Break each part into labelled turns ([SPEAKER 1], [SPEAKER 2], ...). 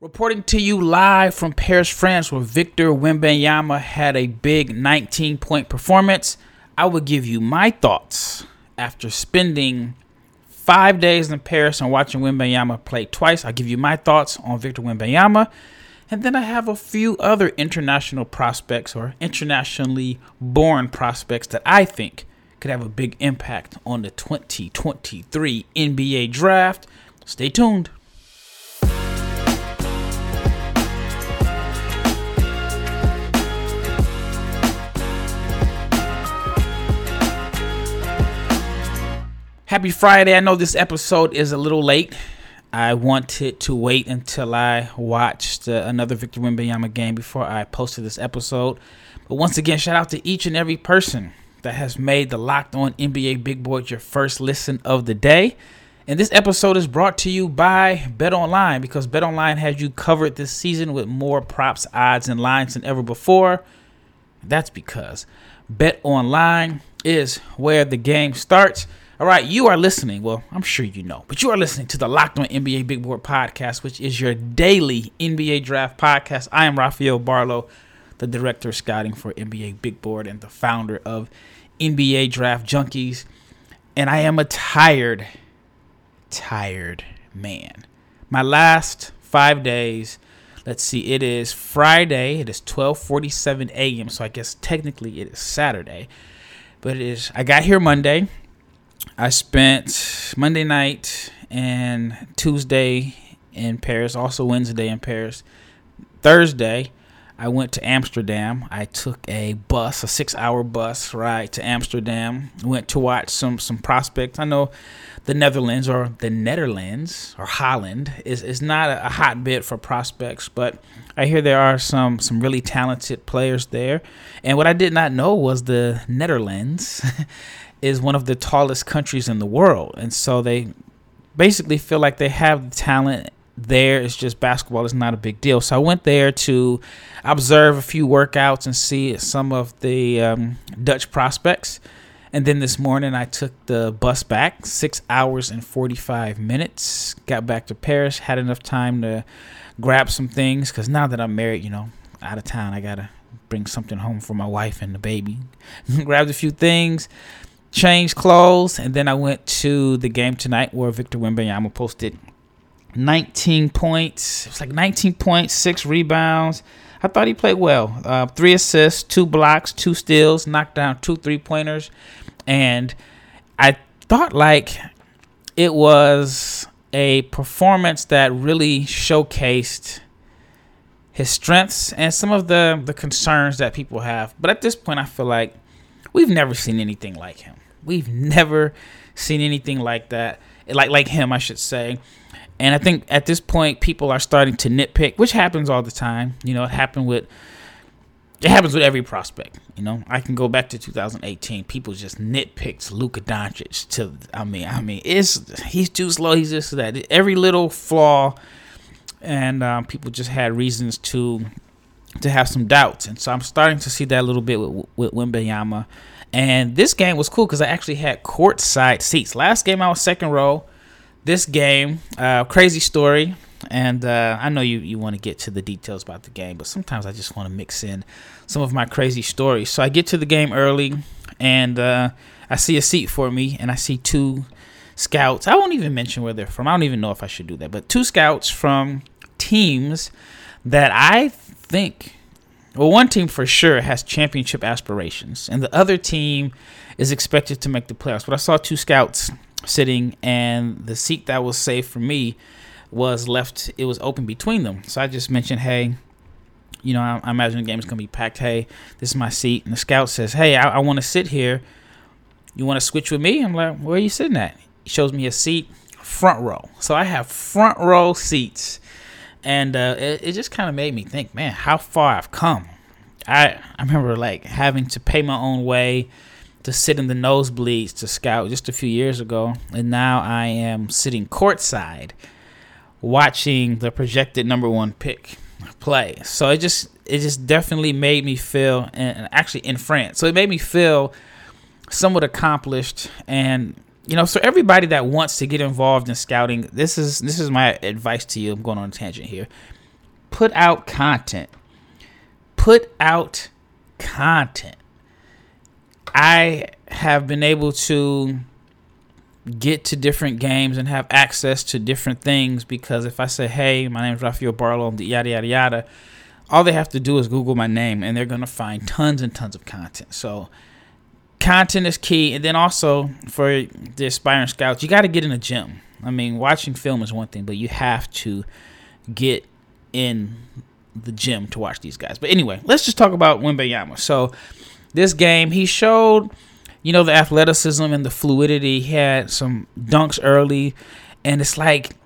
[SPEAKER 1] Reporting to you live from Paris, France, where Victor Wembanyama had a big 19 point performance. I will give you my thoughts after spending five days in Paris and watching Wembanyama play twice. I'll give you my thoughts on Victor Wembanyama. And then I have a few other international prospects or internationally born prospects that I think could have a big impact on the 2023 NBA draft. Stay tuned. Happy Friday. I know this episode is a little late. I wanted to wait until I watched uh, another Victor Wembanyama game before I posted this episode. But once again, shout out to each and every person that has made the Locked On NBA Big Board your first listen of the day. And this episode is brought to you by Bet Online because Bet Online has you covered this season with more props, odds, and lines than ever before. That's because Bet Online is where the game starts. All right, you are listening. Well, I'm sure you know, but you are listening to the Locked On NBA Big Board podcast, which is your daily NBA draft podcast. I am Rafael Barlowe, the director of scouting for NBA Big Board and the founder of NBA Draft Junkies. And I am a tired, tired man. My last five days, let's see, it is Friday. It is 12:47 a.m. So I guess technically it is Saturday, but it is. I got here Monday. I spent Monday night and Tuesday in Paris, also Wednesday in Paris. Thursday, I went to Amsterdam. I took a bus, a six-hour bus ride to Amsterdam. Went to watch some some prospects. I know the Netherlands or the Netherlands or Holland is, is not a, hotbed for prospects, but I hear there are some some really talented players there. And what I did not know was the Netherlands is one of the tallest countries in the world, and so they basically feel like they have the talent there. It's just basketball is not a big deal. So I went there to observe a few workouts and see some of the um, Dutch prospects. And then this morning I took the bus back, six hours and 45 minutes. Got back to Paris, had enough time to grab some things because now that I'm married, you know, out of town, I got to bring something home for my wife and the baby. Grabbed a few things, changed clothes, and then I went to the game tonight where Victor Wembanyama posted 19 points. It was like 19 points, six rebounds. I thought he played well. Uh, three assists, two blocks, two steals, knocked down two three pointers, and I thought like it was a performance that really showcased his strengths and some of the the concerns that people have. But at this point, I feel like we've never seen anything like him. We've never seen anything like that, like like him, I should say. And I think at this point, people are starting to nitpick, which happens all the time. You know, it happened with it happens with every prospect. You know, I can go back to 2018. People just nitpicked Luka Doncic to. I mean, I mean, it's he's too slow. He's this that. Every little flaw, and um, people just had reasons to to have some doubts. And so I'm starting to see that a little bit with with Wembanyama. And this game was cool because I actually had courtside seats. Last game I was second row. This game, uh, crazy story. And uh, I know you, you want to get to the details about the game, but sometimes I just want to mix in some of my crazy stories. So I get to the game early, and uh, I see a seat for me, and I see two scouts. I won't even mention where they're from. I don't even know if I should do that, but two scouts from teams that I think well, one team for sure has championship aspirations, and the other team is expected to make the playoffs. But I saw two scouts sitting, and the seat that was saved for me was left. It was open between them. So I just mentioned, hey, you know, I, I imagine the game is gonna be packed. Hey, this is my seat, and the scout says, hey, I, I want to sit here. You want to switch with me? I'm like, where are you sitting at? He shows me a seat, front row. So I have front row seats and uh, it, it just kind of made me think, man, how far I've come. I I remember like having to pay my own way to sit in the nosebleeds to scout just a few years ago, and now I am sitting courtside, watching the projected number one pick play. So it just it just definitely made me feel, and actually in France, so it made me feel somewhat accomplished and you know, so everybody that wants to get involved in scouting, this is this is my advice to you. I'm going on a tangent here. put out content. Put out content. I have been able to get to different games and have access to different things because if I say, hey, my name is Rafael Barlowe, and yada, yada, yada, all they have to do is Google my name and they're going to find tons and tons of content. So, content is key. And then also for the aspiring scouts, you got to get in a gym. I mean, watching film is one thing, but you have to get in the gym to watch these guys. But anyway, let's just talk about Wembanyama. So, this game, he showed you know, the athleticism and the fluidity. He had some dunks early, and it's like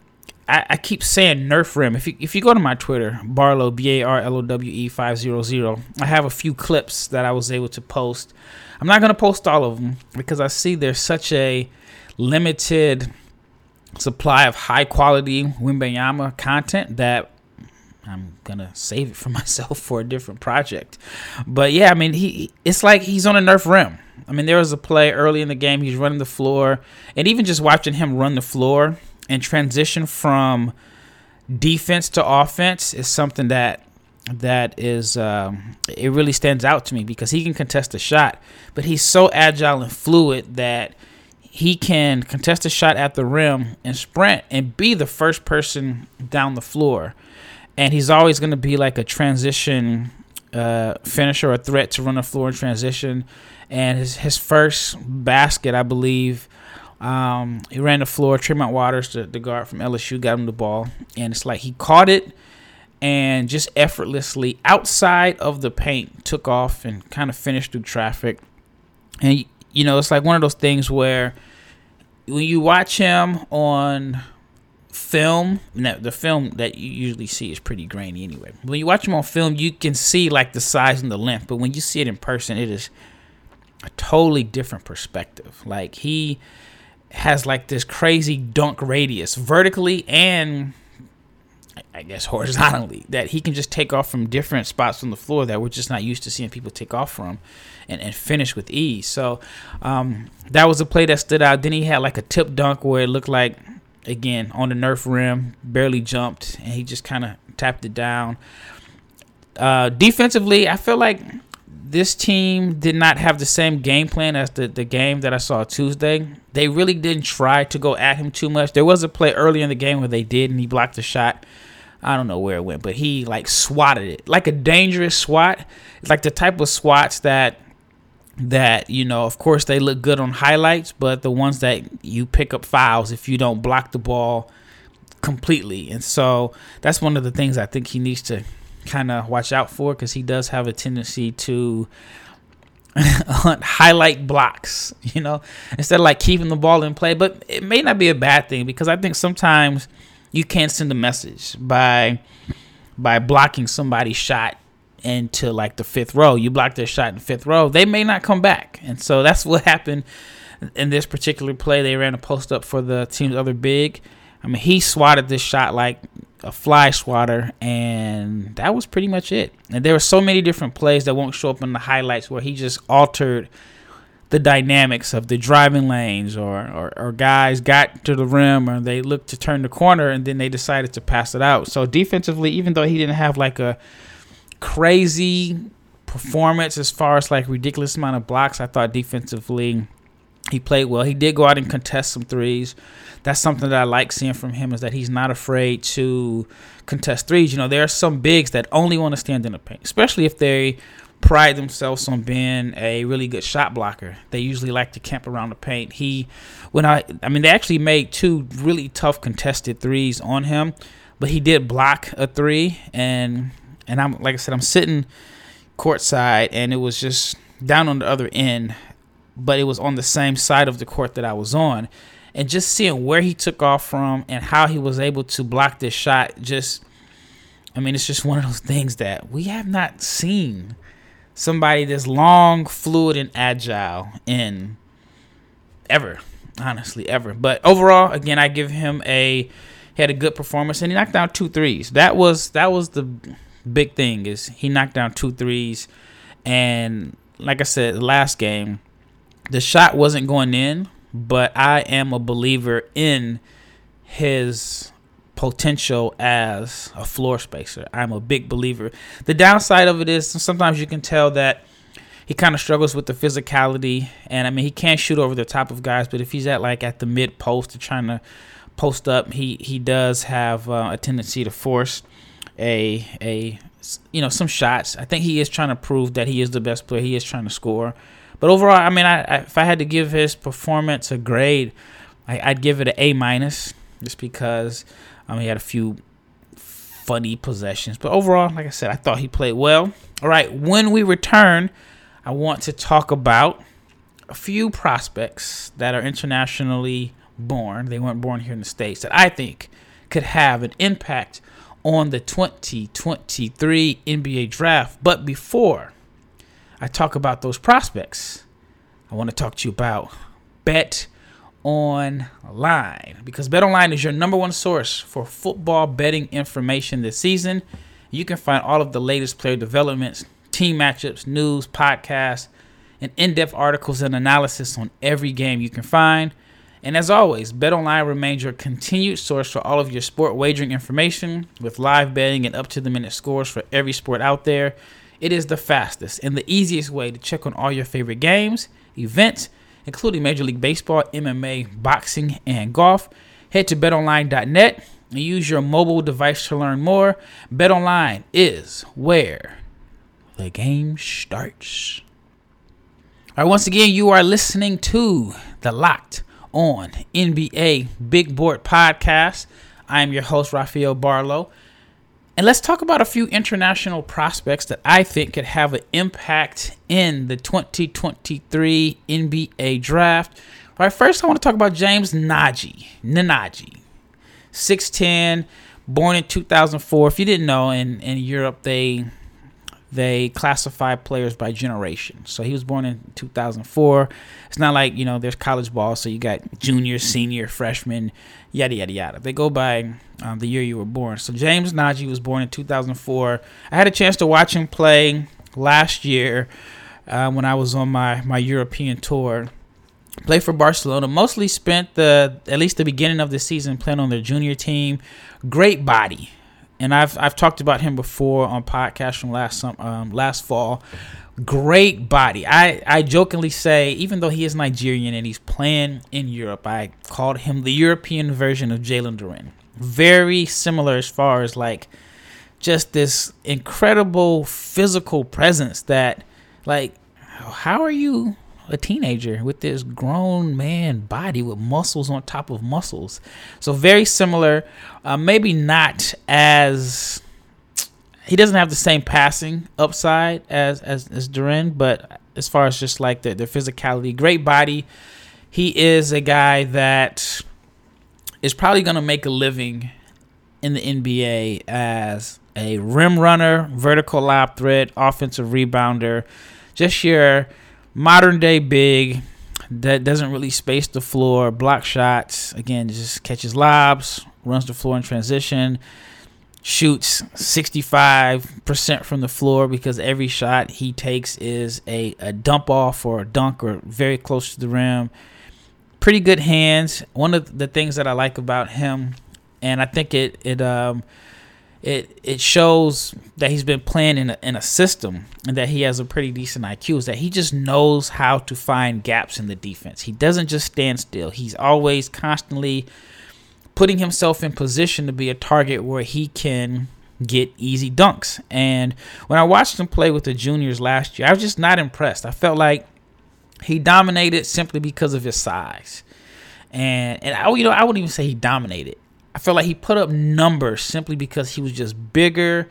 [SPEAKER 1] I, I, keep saying Nerf rim. If you if you go to my Twitter, Barlowe B A R L O W E five zero zero, I have a few clips that I was able to post. I'm not gonna post all of them because I see there's such a limited supply of high quality Wembanyama content that I'm gonna save it for myself for a different project. But yeah, I mean, he it's like he's on a Nerf rim. I mean, there was a play early in the game. He's running the floor, and even just watching him run the floor and transition from defense to offense is something that that is um, it really stands out to me because he can contest a shot, but he's so agile and fluid that he can contest a shot at the rim and sprint and be the first person down the floor. And he's always going to be like a transition uh, finisher or threat to run the floor in transition and his his first basket, I believe, um, he ran the floor. Tremont Waters, the, the guard from LSU, got him the ball, and it's like he caught it and just effortlessly outside of the paint took off and kind of finished through traffic. And you know, it's like one of those things where when you watch him on film, the film that you usually see is pretty grainy anyway. When you watch him on film, you can see like the size and the length, but when you see it in person, it is a totally different perspective. Like he has like this crazy dunk radius vertically and I guess horizontally that he can just take off from different spots on the floor that we're just not used to seeing people take off from and, and finish with ease. So um, that was a play that stood out. Then he had like a tip dunk where it looked like again on the Nerf rim, barely jumped, and he just kind of tapped it down. Uh, defensively, I feel like this team did not have the same game plan as the, the game that I saw Tuesday. They really didn't try to go at him too much. There was a play early in the game where they did, and he blocked the shot. I don't know where it went, but he like swatted it like a dangerous swat. It's like the type of swats that that you know, of course, they look good on highlights, but the ones that you pick up fouls if you don't block the ball completely. And so that's one of the things I think he needs to kind of watch out for because he does have a tendency to highlight blocks, you know, instead of like keeping the ball in play. But it may not be a bad thing because I think sometimes you can send a message by by blocking somebody's shot into like the fifth row. You block their shot in the fifth row, they may not come back. And so that's what happened in this particular play. They ran a post up for the team's other big. I mean, he swatted this shot like a fly swatter, and that was pretty much it. And there were so many different plays that won't show up in the highlights where he just altered the dynamics of the driving lanes, or, or, or guys got to the rim, or they looked to turn the corner, and then they decided to pass it out. So defensively, even though he didn't have like a crazy performance as far as like ridiculous amount of blocks, I thought defensively he played well. He did go out and contest some threes that's something that I like seeing from him is that he's not afraid to contest threes. You know, there are some bigs that only want to stand in the paint, especially if they pride themselves on being a really good shot blocker. They usually like to camp around the paint. He, when I, I mean, they actually made two really tough contested threes on him, but he did block a three, and and I'm like I said, I'm sitting courtside, and it was just down on the other end, but it was on the same side of the court that I was on and just seeing where he took off from and how he was able to block this shot just I mean it's just one of those things that we have not seen somebody this long, fluid and agile in ever, honestly, ever. But overall, again, I give him a he had a good performance and he knocked down two threes. That was that was the big thing is he knocked down two threes and like I said last game, the shot wasn't going in, but I am a believer in his potential as a floor spacer. I'm a big believer. The downside of it is sometimes you can tell that he kind of struggles with the physicality, and I mean he can't shoot over the top of guys, but if he's at like at the mid post or trying to post up, he he does have uh, a tendency to force a a you know some shots. I think he is trying to prove that he is the best player. He is trying to score, but overall, I mean, I, I if I had to give his performance a grade, I, would give it an A minus, just because he had a few funny possessions. But overall, like I said, I thought he played well. All right, when we return. I want to talk about a few prospects that are internationally born. They weren't born here in the States that I think could have an impact on the 2023 NBA draft. But before I talk about those prospects, I want to talk to you about Bet Online because Bet Online is your number one source for football betting information this season. You can find all of the latest player developments team matchups, news, podcasts, and in depth articles and analysis on every game you can find. And as always, BetOnline remains your continued source for all of your sport wagering information with live betting and up to the minute scores for every sport out there. It is the fastest and the easiest way to check on all your favorite games, events, including Major League Baseball, MMA, boxing, and golf. Head to betonline.net and use your mobile device to learn more. BetOnline is where the game starts. All right, once again, you are listening to the Locked On NBA Big Board podcast. I am your host, Rafael Barlowe. And let's talk about a few international prospects that I think could have an impact in the 2023 NBA draft. All right, first I want to talk about James Nnaji. Nnaji. 6'10, born in 2004. If you didn't know, in, in Europe, they they classify players by generation. So he was born in 2004. It's not like, you know, there's college ball, so you got junior, senior, freshman, yada, yada, yada. They go by um, the year you were born. So James Nnaji was born in 2004. I had a chance to watch him play last year uh, when I was on my, my European tour. Played for Barcelona. Mostly spent the at least the beginning of the season playing on their junior team. Great body and I've I've talked about him before on podcast from last um, last fall. Great body. I, I jokingly say, even though he is Nigerian and he's playing in Europe, I called him the European version of Jalen Duren. Very similar as far as like just this incredible physical presence that like how are you a teenager with this grown man body with muscles on top of muscles. So very similar, uh, maybe not as he doesn't have the same passing upside as as as Duren, but as far as just like the physicality, great body. He is a guy that is probably going to make a living in the NBA as a rim runner, vertical lob threat, offensive rebounder. Just your modern day big that doesn't really space the floor, block shots. Again, just catches lobs, runs the floor in transition, shoots 65% from the floor because every shot he takes is a, a dump off or a dunk or very close to the rim. Pretty good hands. One of the things that I like about him, and I think it it um it it shows that he's been playing in a, in a system and that he has a pretty decent IQ is that he just knows how to find gaps in the defense. He doesn't just stand still. He's always constantly putting himself in position to be a target where he can get easy dunks. And when I watched him play with the juniors last year, I was just not impressed. I felt like he dominated simply because of his size. And and I you know I wouldn't even say he dominated. I feel like he put up numbers simply because he was just bigger,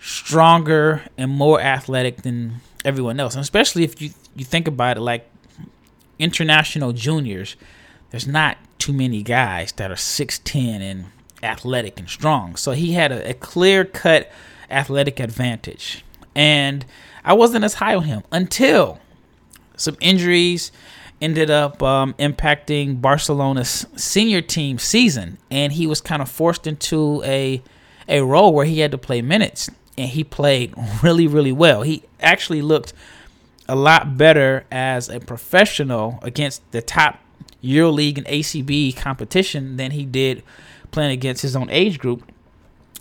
[SPEAKER 1] stronger, and more athletic than everyone else. And especially if you you think about it, like international juniors, there's not too many guys that are six ten and athletic and strong. So he had a, a clear cut athletic advantage. And I wasn't as high on him until some injuries ended up um, impacting Barcelona's senior team season, and he was kind of forced into a a role where he had to play minutes, and he played really, really well. He actually looked a lot better as a professional against the top EuroLeague and ACB competition than he did playing against his own age group.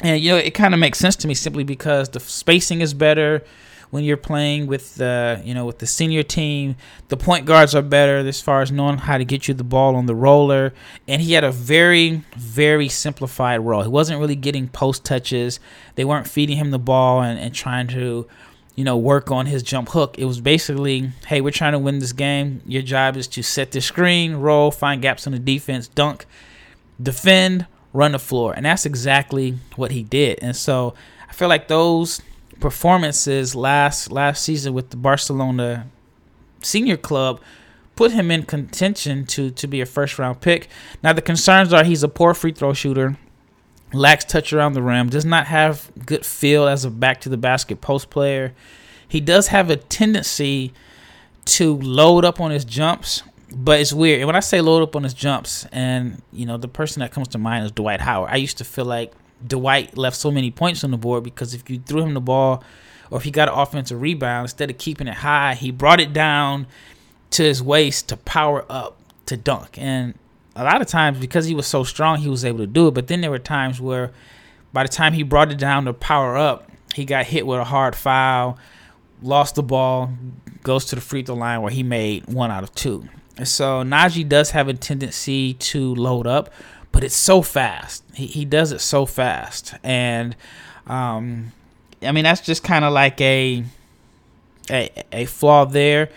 [SPEAKER 1] And you know, it kind of makes sense to me simply because the spacing is better when you're playing with the you know with the senior team. The point guards are better as far as knowing how to get you the ball on the roller. And he had a very very simplified role. He wasn't really getting post touches. They weren't feeding him the ball and, and trying to you know work on his jump hook. It was basically, hey, we're trying to win this game. Your job is to set the screen, roll, find gaps in the defense, dunk, defend, run the floor. And that's exactly what he did. And so I feel like those performances last last season with the Barcelona senior club put him in contention to to be a first round pick. Now the concerns are he's a poor free throw shooter, lacks touch around the rim, does not have good feel as a back to the basket post player. He does have a tendency to load up on his jumps, but it's weird. And when I say load up on his jumps, and you know the person that comes to mind is Dwight Howard. I used to feel like Dwight left so many points on the board because if you threw him the ball or if he got an offensive rebound, instead of keeping it high, he brought it down to his waist to power up to dunk. And a lot of times, because he was so strong, he was able to do it. But then there were times where by the time he brought it down to power up, he got hit with a hard foul, lost the ball, goes to the free throw line where he made one out of two. And so Nnaji does have a tendency to load up, but it's so fast. He he does it so fast, and um, I mean that's just kind of like a, a a flaw there.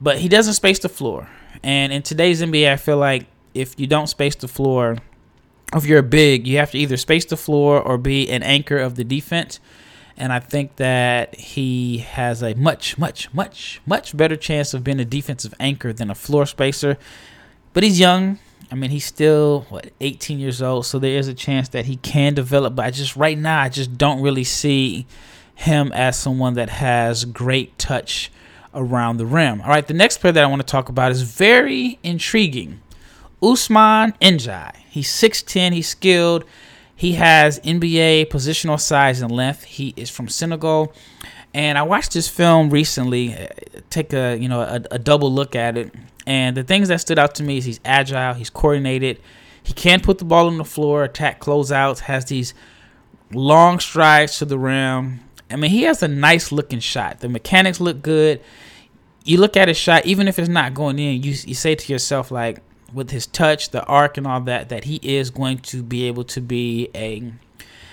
[SPEAKER 1] But he doesn't space the floor, and in today's NBA, I feel like if you don't space the floor, if you're big, you have to either space the floor or be an anchor of the defense. And I think that he has a much, much, much, much better chance of being a defensive anchor than a floor spacer. But he's young. I mean, he's still what 18 years old, so there is a chance that he can develop. But I just right now, I just don't really see him as someone that has great touch around the rim. All right, the next player that I want to talk about is very intriguing. Usman Ndiaye. He's 6'10, he's skilled. He has NBA positional size and length. He is from Senegal. And I watched this film recently, uh, take a, you know, a, a double look at it and the things that stood out to me is he's agile, he's coordinated, he can put the ball on the floor, attack closeouts, has these long strides to the rim. I mean, he has a nice looking shot. The mechanics look good. You look at his shot, even if it's not going in, you you say to yourself like, with his touch, the arc, and all that, that he is going to be able to be a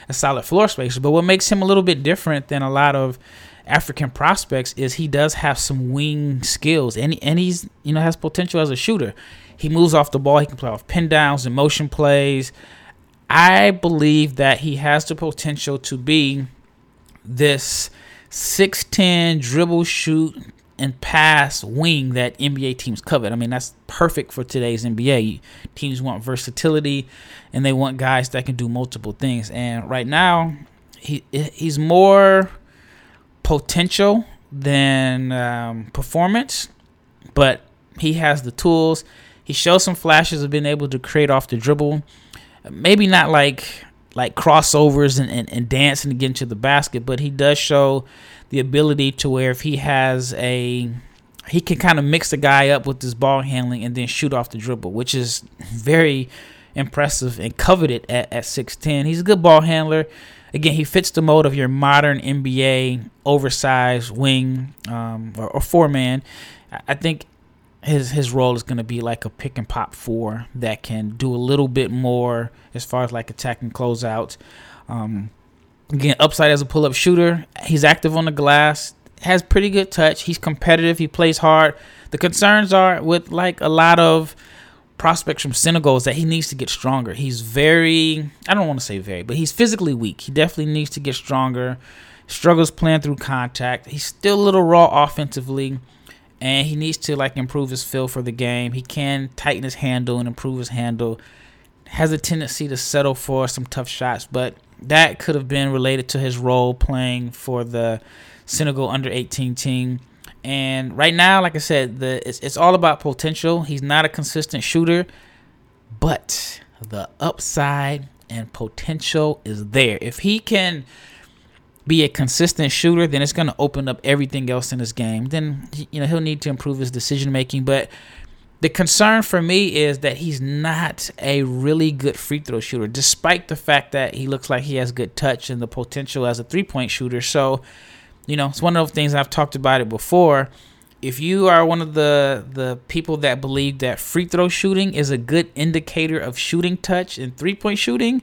[SPEAKER 1] a solid floor spacer. But what makes him a little bit different than a lot of African prospects is he does have some wing skills and and he's you know has potential as a shooter. He moves off the ball. He can play off pin downs and motion plays. I believe that he has the potential to be this 6'10 dribble shoot and pass wing that NBA teams covet. I mean, that's perfect for today's NBA. Teams want versatility and they want guys that can do multiple things. And right now, he he's more potential than um, performance, but he has the tools. He shows some flashes of being able to create off the dribble. Maybe not like like crossovers and, and, and dancing to get into the basket, but he does show the ability to where if he has a he can kind of mix the guy up with his ball handling and then shoot off the dribble, which is very impressive and coveted at, at 6'10. He's a good ball handler again, he fits the mold of your modern NBA oversized wing um, or, or four man. I think his his role is going to be like a pick and pop four that can do a little bit more as far as like attacking closeouts. Um, again, upside as a pull up shooter. He's active on the glass. Has pretty good touch. He's competitive. He plays hard. The concerns are with like a lot of prospects from Senegal is that he needs to get stronger. He's very, I don't want to say very, but he's physically weak. He definitely needs to get stronger. Struggles playing through contact. He's still a little raw offensively, and he needs to like improve his feel for the game. He can tighten his handle and improve his handle. Has a tendency to settle for some tough shots, but that could have been related to his role playing for the Senegal under 18 team. And right now, like I said, the it's, it's all about potential. He's not a consistent shooter, but the upside and potential is there. If he can be a consistent shooter, then it's going to open up everything else in his game. Then you know he'll need to improve his decision making, but The concern for me is that he's not a really good free throw shooter, despite the fact that he looks like he has good touch and the potential as a three point shooter. So, you know, it's one of those things I've talked about it before. If you are one of the the people that believe that free throw shooting is a good indicator of shooting touch and three point shooting,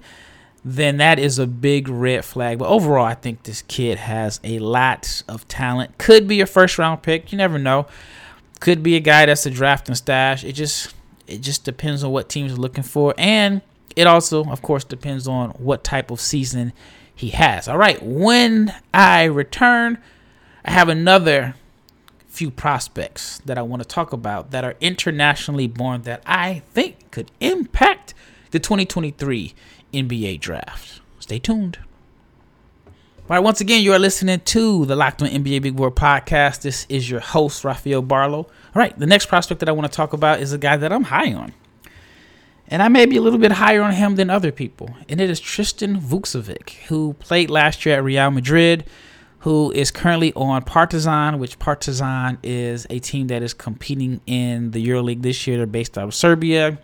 [SPEAKER 1] then that is a big red flag. But overall, I think this kid has a lot of talent. Could be a first round pick. You never know. Could be a guy that's a draft and stash. It just it just depends on what teams are looking for, and it also, of course, depends on what type of season he has. All right, when I return, I have another few prospects that I want to talk about that are internationally born that I think could impact the 2023 NBA draft. Stay tuned. All right, once again, you are listening to the Locked On NBA Big Board podcast. This is your host, Rafael Barlowe. All right, the next prospect that I want to talk about is a guy that I'm high on. And I may be a little bit higher on him than other people. And it is Tristan Vukcevic, who played last year at Real Madrid, who is currently on Partizan, which Partizan is a team that is competing in the EuroLeague this year. They're based out of Serbia.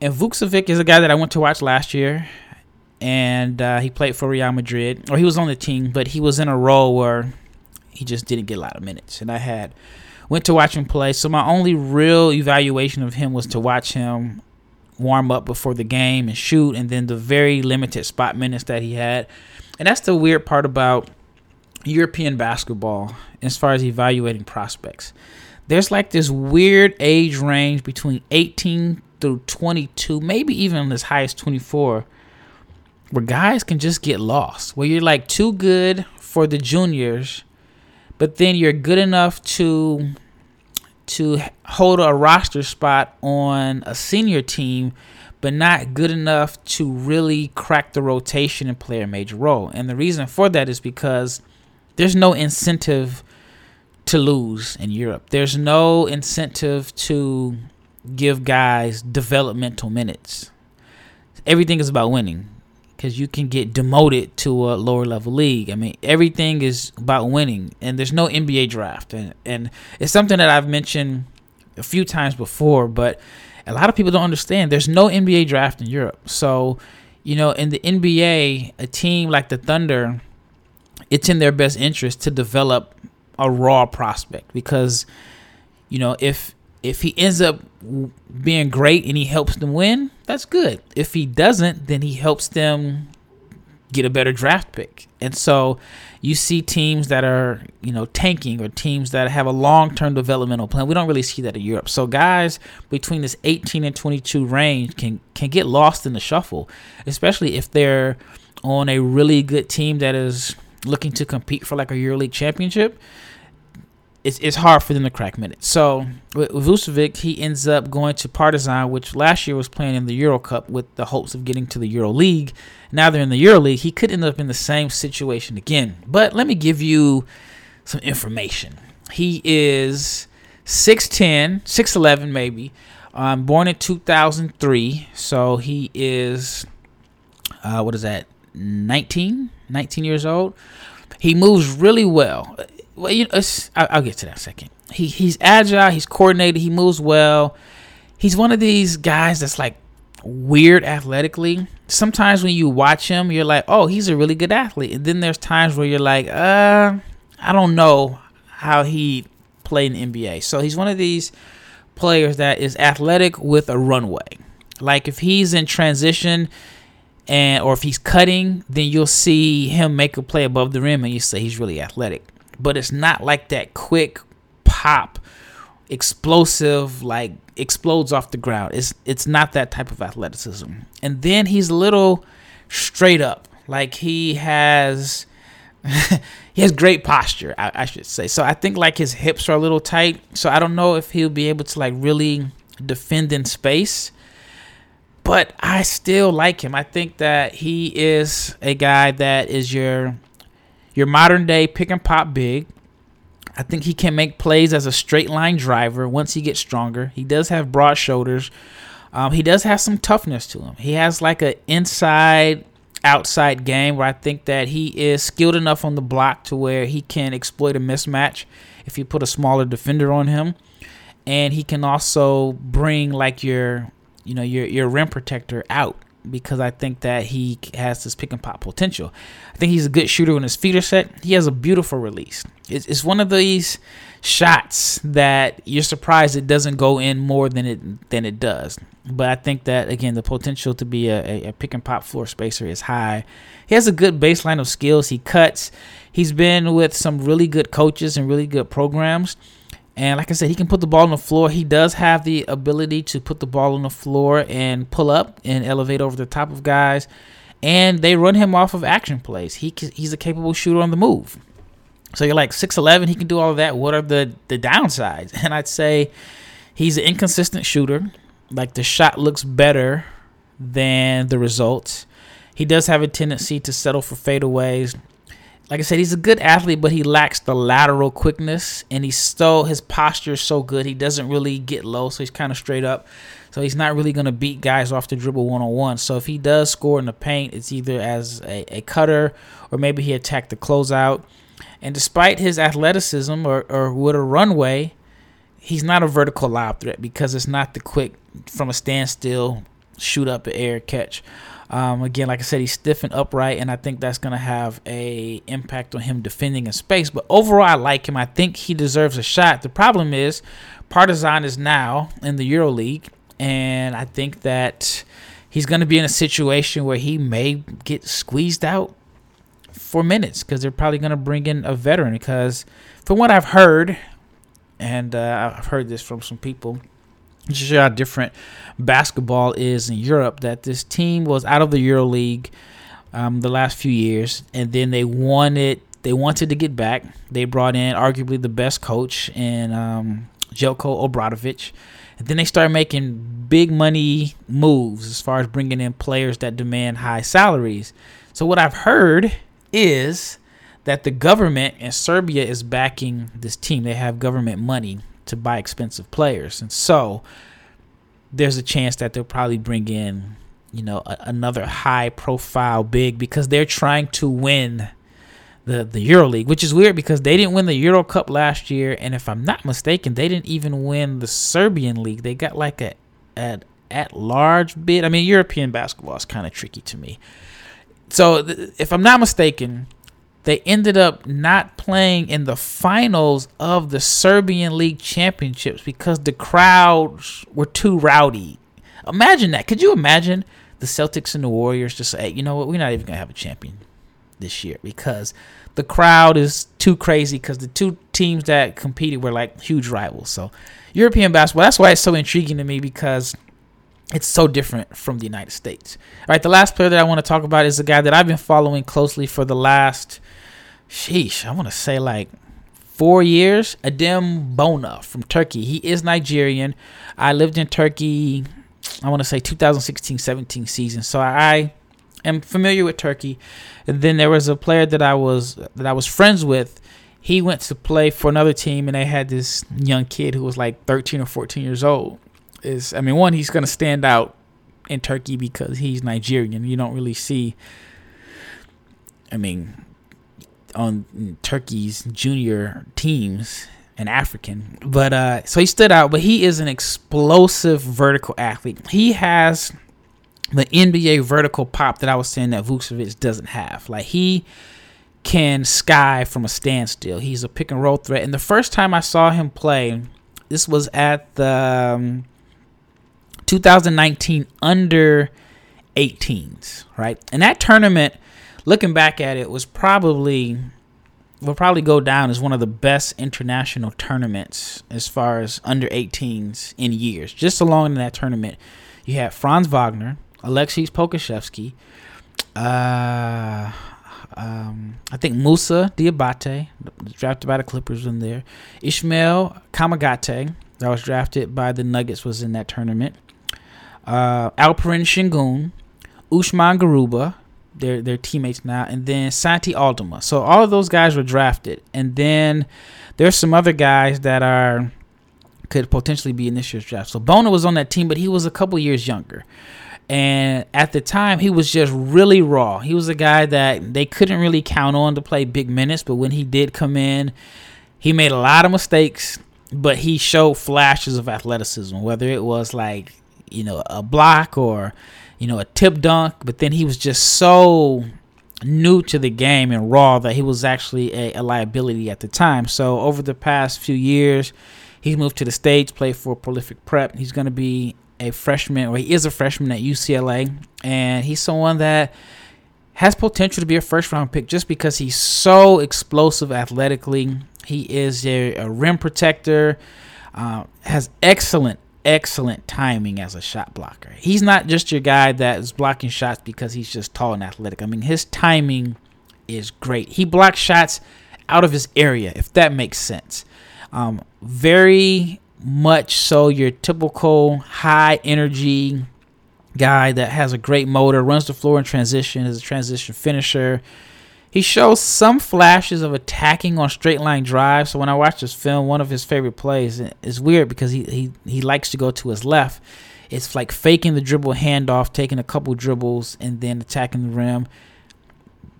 [SPEAKER 1] And Vukcevic is a guy that I went to watch last year and uh, he played for Real Madrid, or he was on the team, but he was in a role where he just didn't get a lot of minutes. And I had went to watch him play, so my only real evaluation of him was to watch him warm up before the game and shoot, and then the very limited spot minutes that he had. And that's the weird part about European basketball as far as evaluating prospects. There's like this weird age range between 18 through 22, maybe even as high as 24 where guys can just get lost, where you're like too good for the juniors, but then you're good enough to to hold a roster spot on a senior team, but not good enough to really crack the rotation and play a major role. And the reason for that is because there's no incentive to lose in Europe. There's no incentive to give guys developmental minutes. Everything is about winning because you can get demoted to a lower level league. I mean, everything is about winning, and there's no NBA draft, and and it's something that I've mentioned a few times before, but a lot of people don't understand. There's no NBA draft in Europe, so you know, in the NBA, a team like the Thunder, it's in their best interest to develop a raw prospect because you know if if he ends up being great and he helps them win, that's good. If he doesn't, then he helps them get a better draft pick. And so you see teams that are, you know, tanking or teams that have a long-term developmental plan. We don't really see that in Europe. So guys between this 18 and 22 range can can get lost in the shuffle, especially if they're on a really good team that is looking to compete for like a EuroLeague championship it's, it's hard for them to crack minutes. So with Vukcevic, he ends up going to Partizan, which last year was playing in the Euro Cup with the hopes of getting to the Euro League. Now they're in the Euro League. He could end up in the same situation again. But let me give you some information. He is 6'10, 6'11 maybe. Um, born in 2003. So he is, uh, what is that, 19? 19 years old. He moves really well well, you know, I'll get to that second. He he's agile. He's coordinated. He moves well. He's one of these guys that's like weird athletically. Sometimes when you watch him, you're like, oh, he's a really good athlete. And then there's times where you're like, uh, I don't know how he played in NBA. So he's one of these players that is athletic with a runway. Like if he's in transition and or if he's cutting, then you'll see him make a play above the rim and you say he's really athletic but it's not like that quick pop explosive like explodes off the ground. It's it's not that type of athleticism. And then he's a little straight up. Like he has he has great posture I, I, should say. So i think like his hips are a little tight. So i don't know if he'll be able to like really defend in space but i still like him. I think that he is a guy that is your your modern day pick and pop big. I think he can make plays as a straight line driver once he gets stronger. He does have broad shoulders. Um, he does have some toughness to him. He has like an inside outside game where I think that he is skilled enough on the block to where he can exploit a mismatch if you put a smaller defender on him. and he can also bring like your you know your your rim protector out because I think that he has this pick and pop potential. I think he's a good shooter when his feet are set. He has a beautiful release. It's, it's one of these shots that you're surprised it doesn't go in more than it than it does. But I think that again, the potential to be a, a, a pick and pop floor spacer is high. He has a good baseline of skills. He cuts. He's been with some really good coaches and really good programs. And like I said, he can put the ball on the floor. He does have the ability to put the ball on the floor and pull up and elevate over the top of guys. And they run him off of action plays. He he's a capable shooter on the move. So you're like 6'11, he can do all of that. What are the the downsides? And I'd say he's an inconsistent shooter. Like the shot looks better than the results. He does have a tendency to settle for fadeaways like I said, he's a good athlete, but he lacks the lateral quickness, and he's so his posture is so good. He doesn't really get low, so he's kind of straight up. So he's not really going to beat guys off the dribble one on one. So if he does score in the paint, it's either as a, a cutter or maybe he attacked the closeout. And despite his athleticism or, or with a runway, he's not a vertical lob threat because it's not the quick from a standstill shoot up the air catch. Um, again, like I said, he's stiff and upright, and I think that's going to have a impact on him defending in space. But overall, I like him. I think he deserves a shot. The problem is, Partizan is now in the EuroLeague, and I think that he's going to be in a situation where he may get squeezed out for minutes because they're probably going to bring in a veteran. Because from what I've heard, and uh, I've heard this from some people just how different basketball is in Europe. That this team was out of the Euro League um, the last few years, and then they wanted they wanted to get back. They brought in arguably the best coach in um, Zeljko Obradovic. And then they started making big money moves as far as bringing in players that demand high salaries. So what I've heard is that the government in Serbia is backing this team. They have government money to buy expensive players. And so there's a chance that they'll probably bring in, you know, a, another high profile big because they're trying to win the the EuroLeague, which is weird because they didn't win the Euro Cup last year and if I'm not mistaken, they didn't even win the Serbian league. They got like a at at large bid. I mean, European basketball is kind of tricky to me. So, th- if I'm not mistaken, they ended up not playing in the finals of the Serbian League Championships because the crowds were too rowdy. Imagine that. Could you imagine the Celtics and the Warriors just say, hey, you know what, we're not even going to have a champion this year because the crowd is too crazy because the two teams that competed were like huge rivals. So, European basketball, that's why it's so intriguing to me because it's so different from the United States. All right, the last player that I want to talk about is a guy that I've been following closely for the last sheesh, I want to say like four years. Adem Bona from Turkey. He is Nigerian. I lived in Turkey, I want to say 2016 17 season. So I am familiar with Turkey. And then there was a player that I was that I was friends with. He went to play for another team and they had this young kid who was like 13 or 14 years old. Is I mean, one, he's going to stand out in Turkey because he's Nigerian. You don't really see I mean, on Turkey's junior teams, an African. But uh, so he stood out. But he is an explosive vertical athlete. He has the NBA vertical pop that I was saying that Vukcevic doesn't have. Like he can sky from a standstill. He's a pick and roll threat. And the first time I saw him play, this was at the um, 2019 under 18s, right? And that tournament looking back at it, was probably will probably go down as one of the best international tournaments as far as under 18s in years. Just along in that tournament, you had Franz Wagner, Aleksej Pokusevski, uh, um, I think Moussa Diabate, drafted by the Clippers, in there. Ismael Kamagate, that was drafted by the Nuggets, was in that tournament. Uh, Alperen Sengun, Usman Garuba, their their teammates now, and then Santi Aldama. So all of those guys were drafted, and then there's some other guys that are could potentially be in this year's draft. So Bona was on that team, but he was a couple years younger. And at the time, he was just really raw. He was a guy that they couldn't really count on to play big minutes, but when he did come in, he made a lot of mistakes. but he showed flashes of athleticism, whether it was like you know a block or you know a tip dunk. But then he was just so new to the game and raw that he was actually a, a liability at the time. So over the past few years, he's moved to the states, played for Prolific Prep. He's going to be a freshman, or he is a freshman at UCLA, and he's someone that has potential to be a first round pick just because he's so explosive athletically. He is a, a rim protector, uh, has excellent, excellent timing as a shot blocker. He's not just your guy that is blocking shots because he's just tall and athletic. I mean, his timing is great. He blocks shots out of his area, if that makes sense. Um, very much so your typical high energy guy that has a great motor, runs the floor in transition, is a transition finisher. He shows some flashes of attacking on straight line drives. So when I watch this film, one of his favorite plays is weird because he, he, he likes to go to his left. It's like faking the dribble handoff, taking a couple dribbles, and then attacking the rim.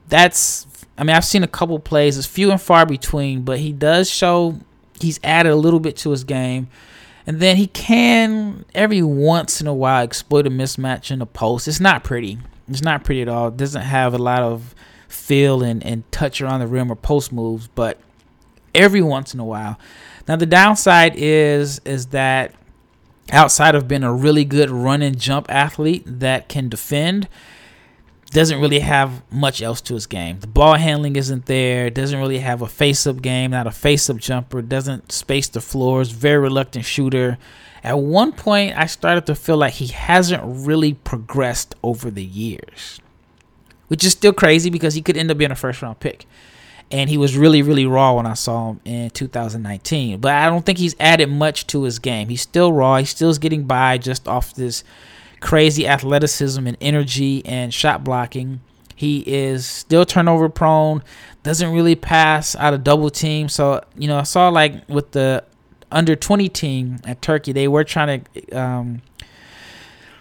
[SPEAKER 1] That's, I mean, I've seen a couple plays. It's few and far between, but he does show he's added a little bit to his game. And then he can every once in a while exploit a mismatch in the post. It's not pretty. It's not pretty at all. It doesn't have a lot of feel and, and touch around the rim or post moves, but every once in a while. Now the downside is is that outside of being a really good run and jump athlete that can defend, doesn't really have much else to his game. The ball handling isn't there. Doesn't really have a face-up game. Not a face-up jumper. Doesn't space the floors. Very reluctant shooter. At one point, I started to feel like he hasn't really progressed over the years, which is still crazy because he could end up being a first-round pick. And he was really, really raw when I saw him in 2019. But I don't think he's added much to his game. He's still raw. He still is getting by just off this crazy athleticism and energy and shot blocking. He is still turnover prone, doesn't really pass out of double team. So, you know, I saw like with the under 20 team at Turkey, they were trying to um,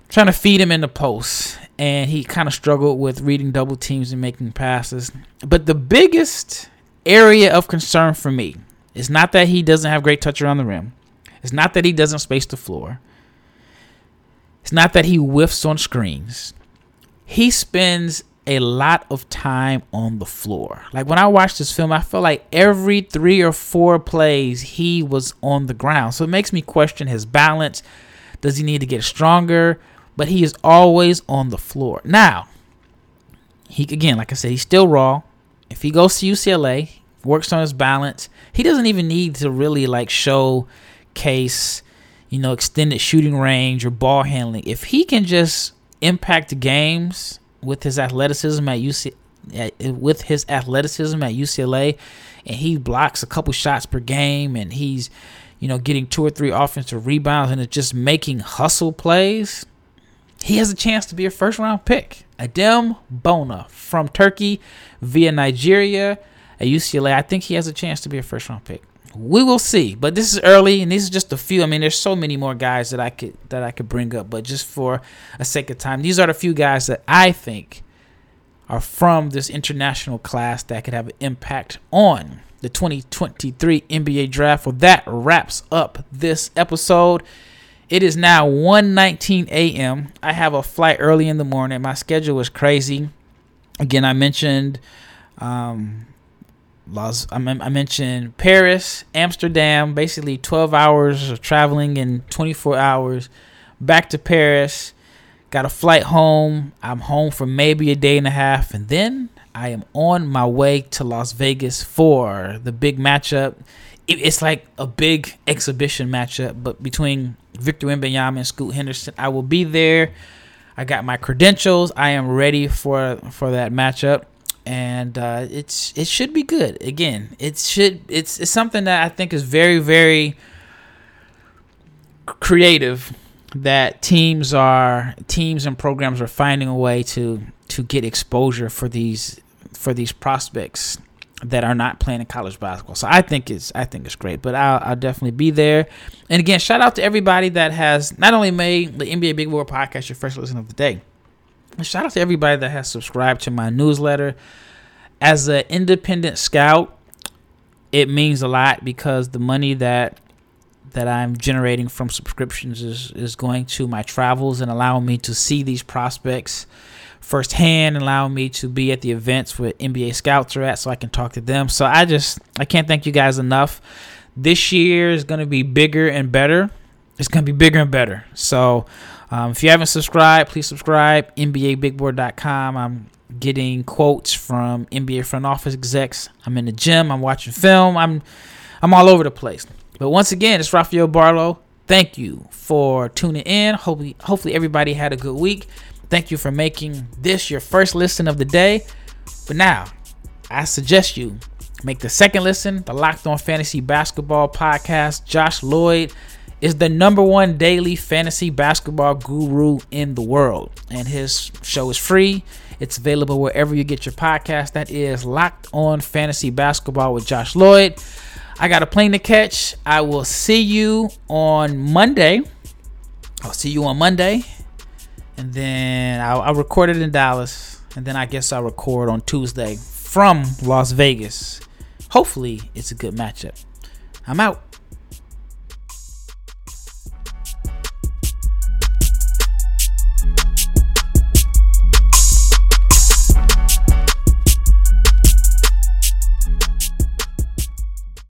[SPEAKER 1] trying to feed him in the post and he kind of struggled with reading double teams and making passes. But the biggest area of concern for me is not that he doesn't have great touch around the rim. It's not that he doesn't space the floor. It's not that he whiffs on screens. He spends a lot of time on the floor. Like when I watched this film, I felt like every three or four plays he was on the ground. So it makes me question his balance. Does he need to get stronger? But he is always on the floor. Now, he again, like I said, he's still raw. If he goes to UCLA, works on his balance, he doesn't even need to really like showcase you know, extended shooting range or ball handling. If he can just impact games with his athleticism at UC with his athleticism at UCLA and he blocks a couple shots per game and he's you know getting two or three offensive rebounds and it's just making hustle plays he has a chance to be a first round pick Adem Bona from Turkey via Nigeria at UCLA I think he has a chance to be a first round pick we will see. But this is early, and these are just a few. I mean, there's so many more guys that I could that I could bring up, but just for a sake of time, these are the few guys that I think are from this international class that could have an impact on the 2023 NBA draft. Well, that wraps up this episode. It is now 1:19 a.m. I have a flight early in the morning. My schedule was crazy. Again, I mentioned um, Las, I, mentioned Paris, Amsterdam, basically 12 hours of traveling in 24 hours. Back to Paris, got a flight home. I'm home for maybe a day and a half, and then I am on my way to Las Vegas for the big matchup. it's like a big exhibition matchup, but between Victor Wembanyama and Scoot Henderson, I will be there. I got my credentials. I am ready for for that matchup and uh, it's it should be good. Again, it should it's it's something that I think is very very creative that teams are teams and programs are finding a way to to get exposure for these for these prospects that are not playing in college basketball. So I think it's I think it's great. But I'll, I'll definitely be there. And again, shout out to everybody that has not only made the NBA Big Board podcast your first listen of the day, shout out to everybody that has subscribed to my newsletter. As an independent scout, it means a lot because the money that that I'm generating from subscriptions is, is going to my travels and allowing me to see these prospects firsthand, allowing me to be at the events where NBA scouts are at so I can talk to them. So I just I can't thank you guys enough. This year is going to be bigger and better. It's going to be bigger and better. So um, if you haven't subscribed, please subscribe. NBABigBoard.com. I'm getting quotes from NBA front office execs. I'm in the gym. I'm watching film. I'm I'm all over the place. But once again, it's Rafael Barlowe. Thank you for tuning in. Hopefully, hopefully everybody had a good week. Thank you for making this your first listen of the day. But now, I suggest you make the second listen, the Locked On Fantasy Basketball podcast. Josh Lloyd is the number one daily fantasy basketball guru in the world, and his show is free. It's available wherever you get your podcast. That is Locked On Fantasy Basketball with Josh Lloyd. I got a plane to catch. I will see you on Monday. I'll see you on Monday. And then I'll, I'll record it in Dallas. And then I guess I'll record on Tuesday from Las Vegas. Hopefully, it's a good matchup. I'm out.